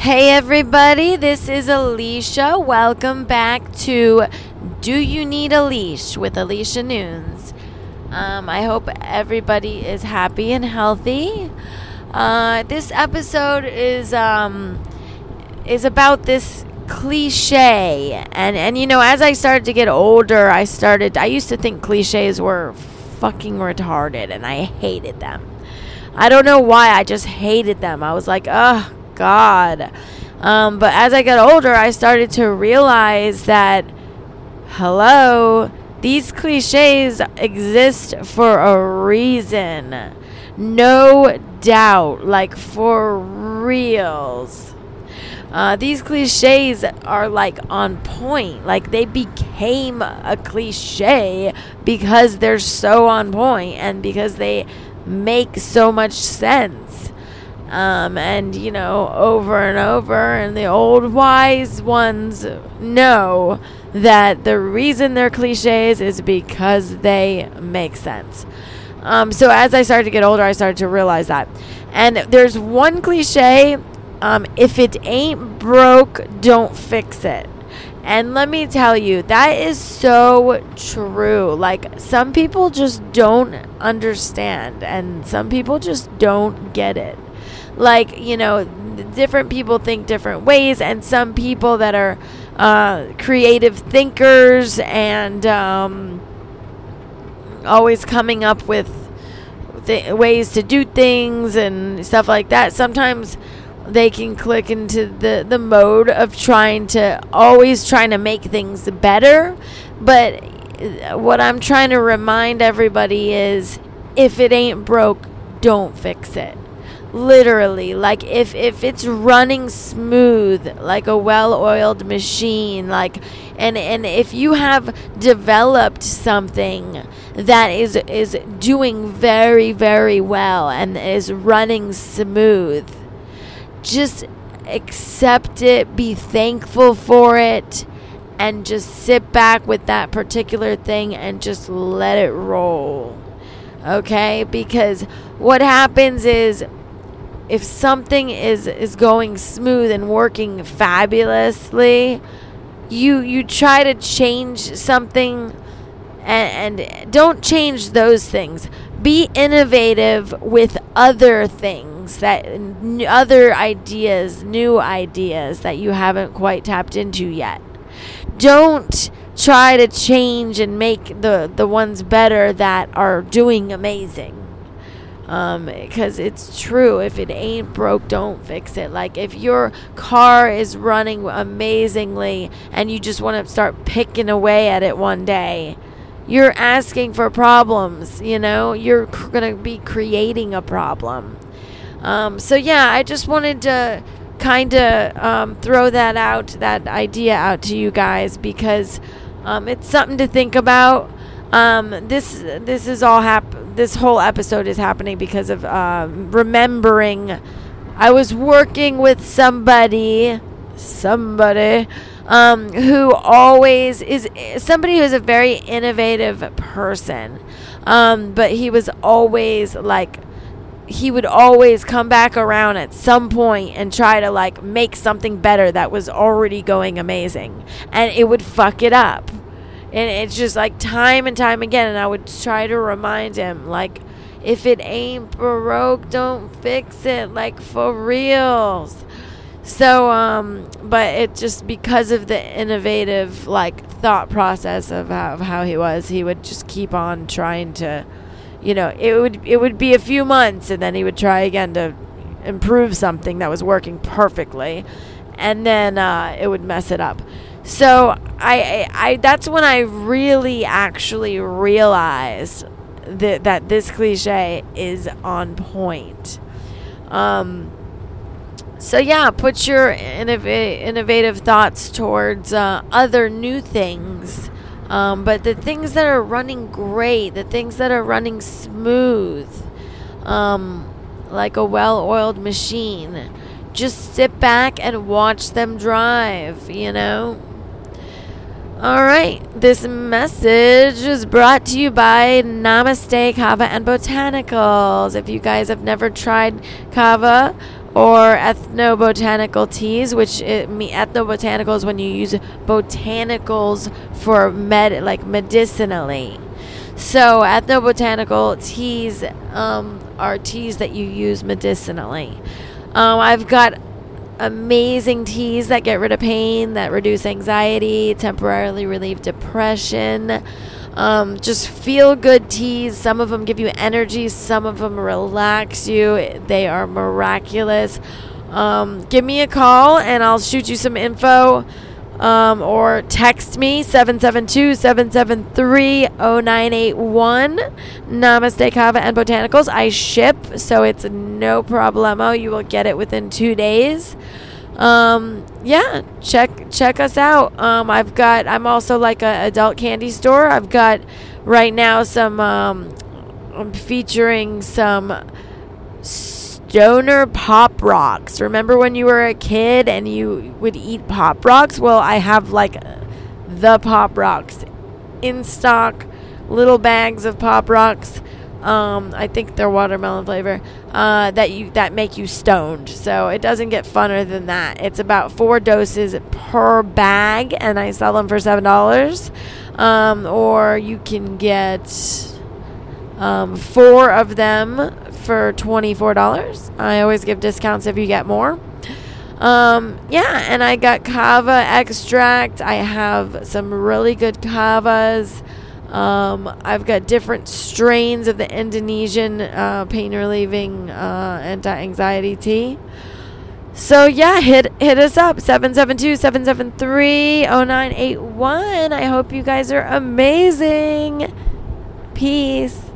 Hey, everybody, this is Alicia. Welcome back to Do You Need a Leesh with Alicia Noons. Um, I hope everybody is happy and healthy. Uh, this episode is um, is about this cliche, and and you know, as I started to get older, I started. I used to think cliches were fucking retarded, and I hated them. I don't know why. I just hated them. I was like, oh God. Um, but as I got older, I started to realize that, hello, these cliches exist for a reason. No doubt, like for reals. Uh, these cliches are like on point. Like they became a cliche because they're so on point and because they make so much sense. Um, and you know, over and over, and the old wise ones know that the reason they're cliches is because they make sense. Um, so as I started to get older, I started to realize that. And there's one cliche um, if it ain't broke, don't fix it. And let me tell you, that is so true. Like, some people just don't understand, and some people just don't get it. Like, you know, different people think different ways, and some people that are uh, creative thinkers and um, always coming up with th- ways to do things and stuff like that. Sometimes they can click into the, the mode of trying to always trying to make things better. But what I'm trying to remind everybody is if it ain't broke, don't fix it. Literally, like if, if it's running smooth like a well oiled machine, like and and if you have developed something that is is doing very, very well and is running smooth just accept it, be thankful for it, and just sit back with that particular thing and just let it roll. Okay? Because what happens is if something is is going smooth and working fabulously, you you try to change something and, and don't change those things. Be innovative with other things that n- other ideas, new ideas that you haven't quite tapped into yet. Don't try to change and make the the ones better that are doing amazing. Um, because it's true. If it ain't broke, don't fix it. Like if your car is running amazingly and you just want to start picking away at it one day, you're asking for problems. You know, you're gonna be creating a problem. Um, so yeah, I just wanted to kind of um, throw that out, that idea out to you guys because um, it's something to think about. Um, this this is all hap- This whole episode is happening because of um, remembering. I was working with somebody, somebody um, who always is somebody who's a very innovative person, um, but he was always like he would always come back around at some point and try to like make something better that was already going amazing. And it would fuck it up. And it's just like time and time again and i would try to remind him like if it ain't broke don't fix it like for reals. So um but it just because of the innovative like thought process of how, of how he was he would just keep on trying to you know it would it would be a few months and then he would try again to improve something that was working perfectly and then uh, it would mess it up so I, I, I that's when I really actually realized that that this cliche is on point. Um, so yeah, put your innov- innovative thoughts towards uh, other new things. Um, but the things that are running great, the things that are running smooth, um, like a well-oiled machine, just sit back and watch them drive. You know, All right. This message is brought to you by Namaste Kava and Botanicals. If you guys have never tried kava or ethnobotanical teas, which it, me ethnobotanical is when you use botanicals for med like medicinally. So ethnobotanical teas um, are teas that you use medicinally. Um, I've got amazing teas that get rid of pain, that reduce anxiety, temporarily relieve depression. Um, just feel good teas. Some of them give you energy, some of them relax you. They are miraculous. Um, give me a call and I'll shoot you some info. Um, or text me 772 773 0981. Namaste Kava and Botanicals. I ship, so it's no problemo. You will get it within two days. Um, yeah, check check us out. Um, I've got. I'm also like a adult candy store. I've got right now some. Um, I'm featuring some stoner pop rocks. Remember when you were a kid and you would eat pop rocks? Well, I have like the pop rocks in stock, little bags of pop rocks. Um, I think they're watermelon flavor. Uh, that you that make you stoned. So it doesn't get funner than that. It's about four doses per bag, and I sell them for seven dollars. Um, or you can get um, four of them for $24. I always give discounts if you get more. Um, yeah, and I got kava extract. I have some really good kavas. Um, I've got different strains of the Indonesian uh, pain relieving uh, anti anxiety tea. So yeah, hit hit us up 772-773-0981. I hope you guys are amazing. Peace.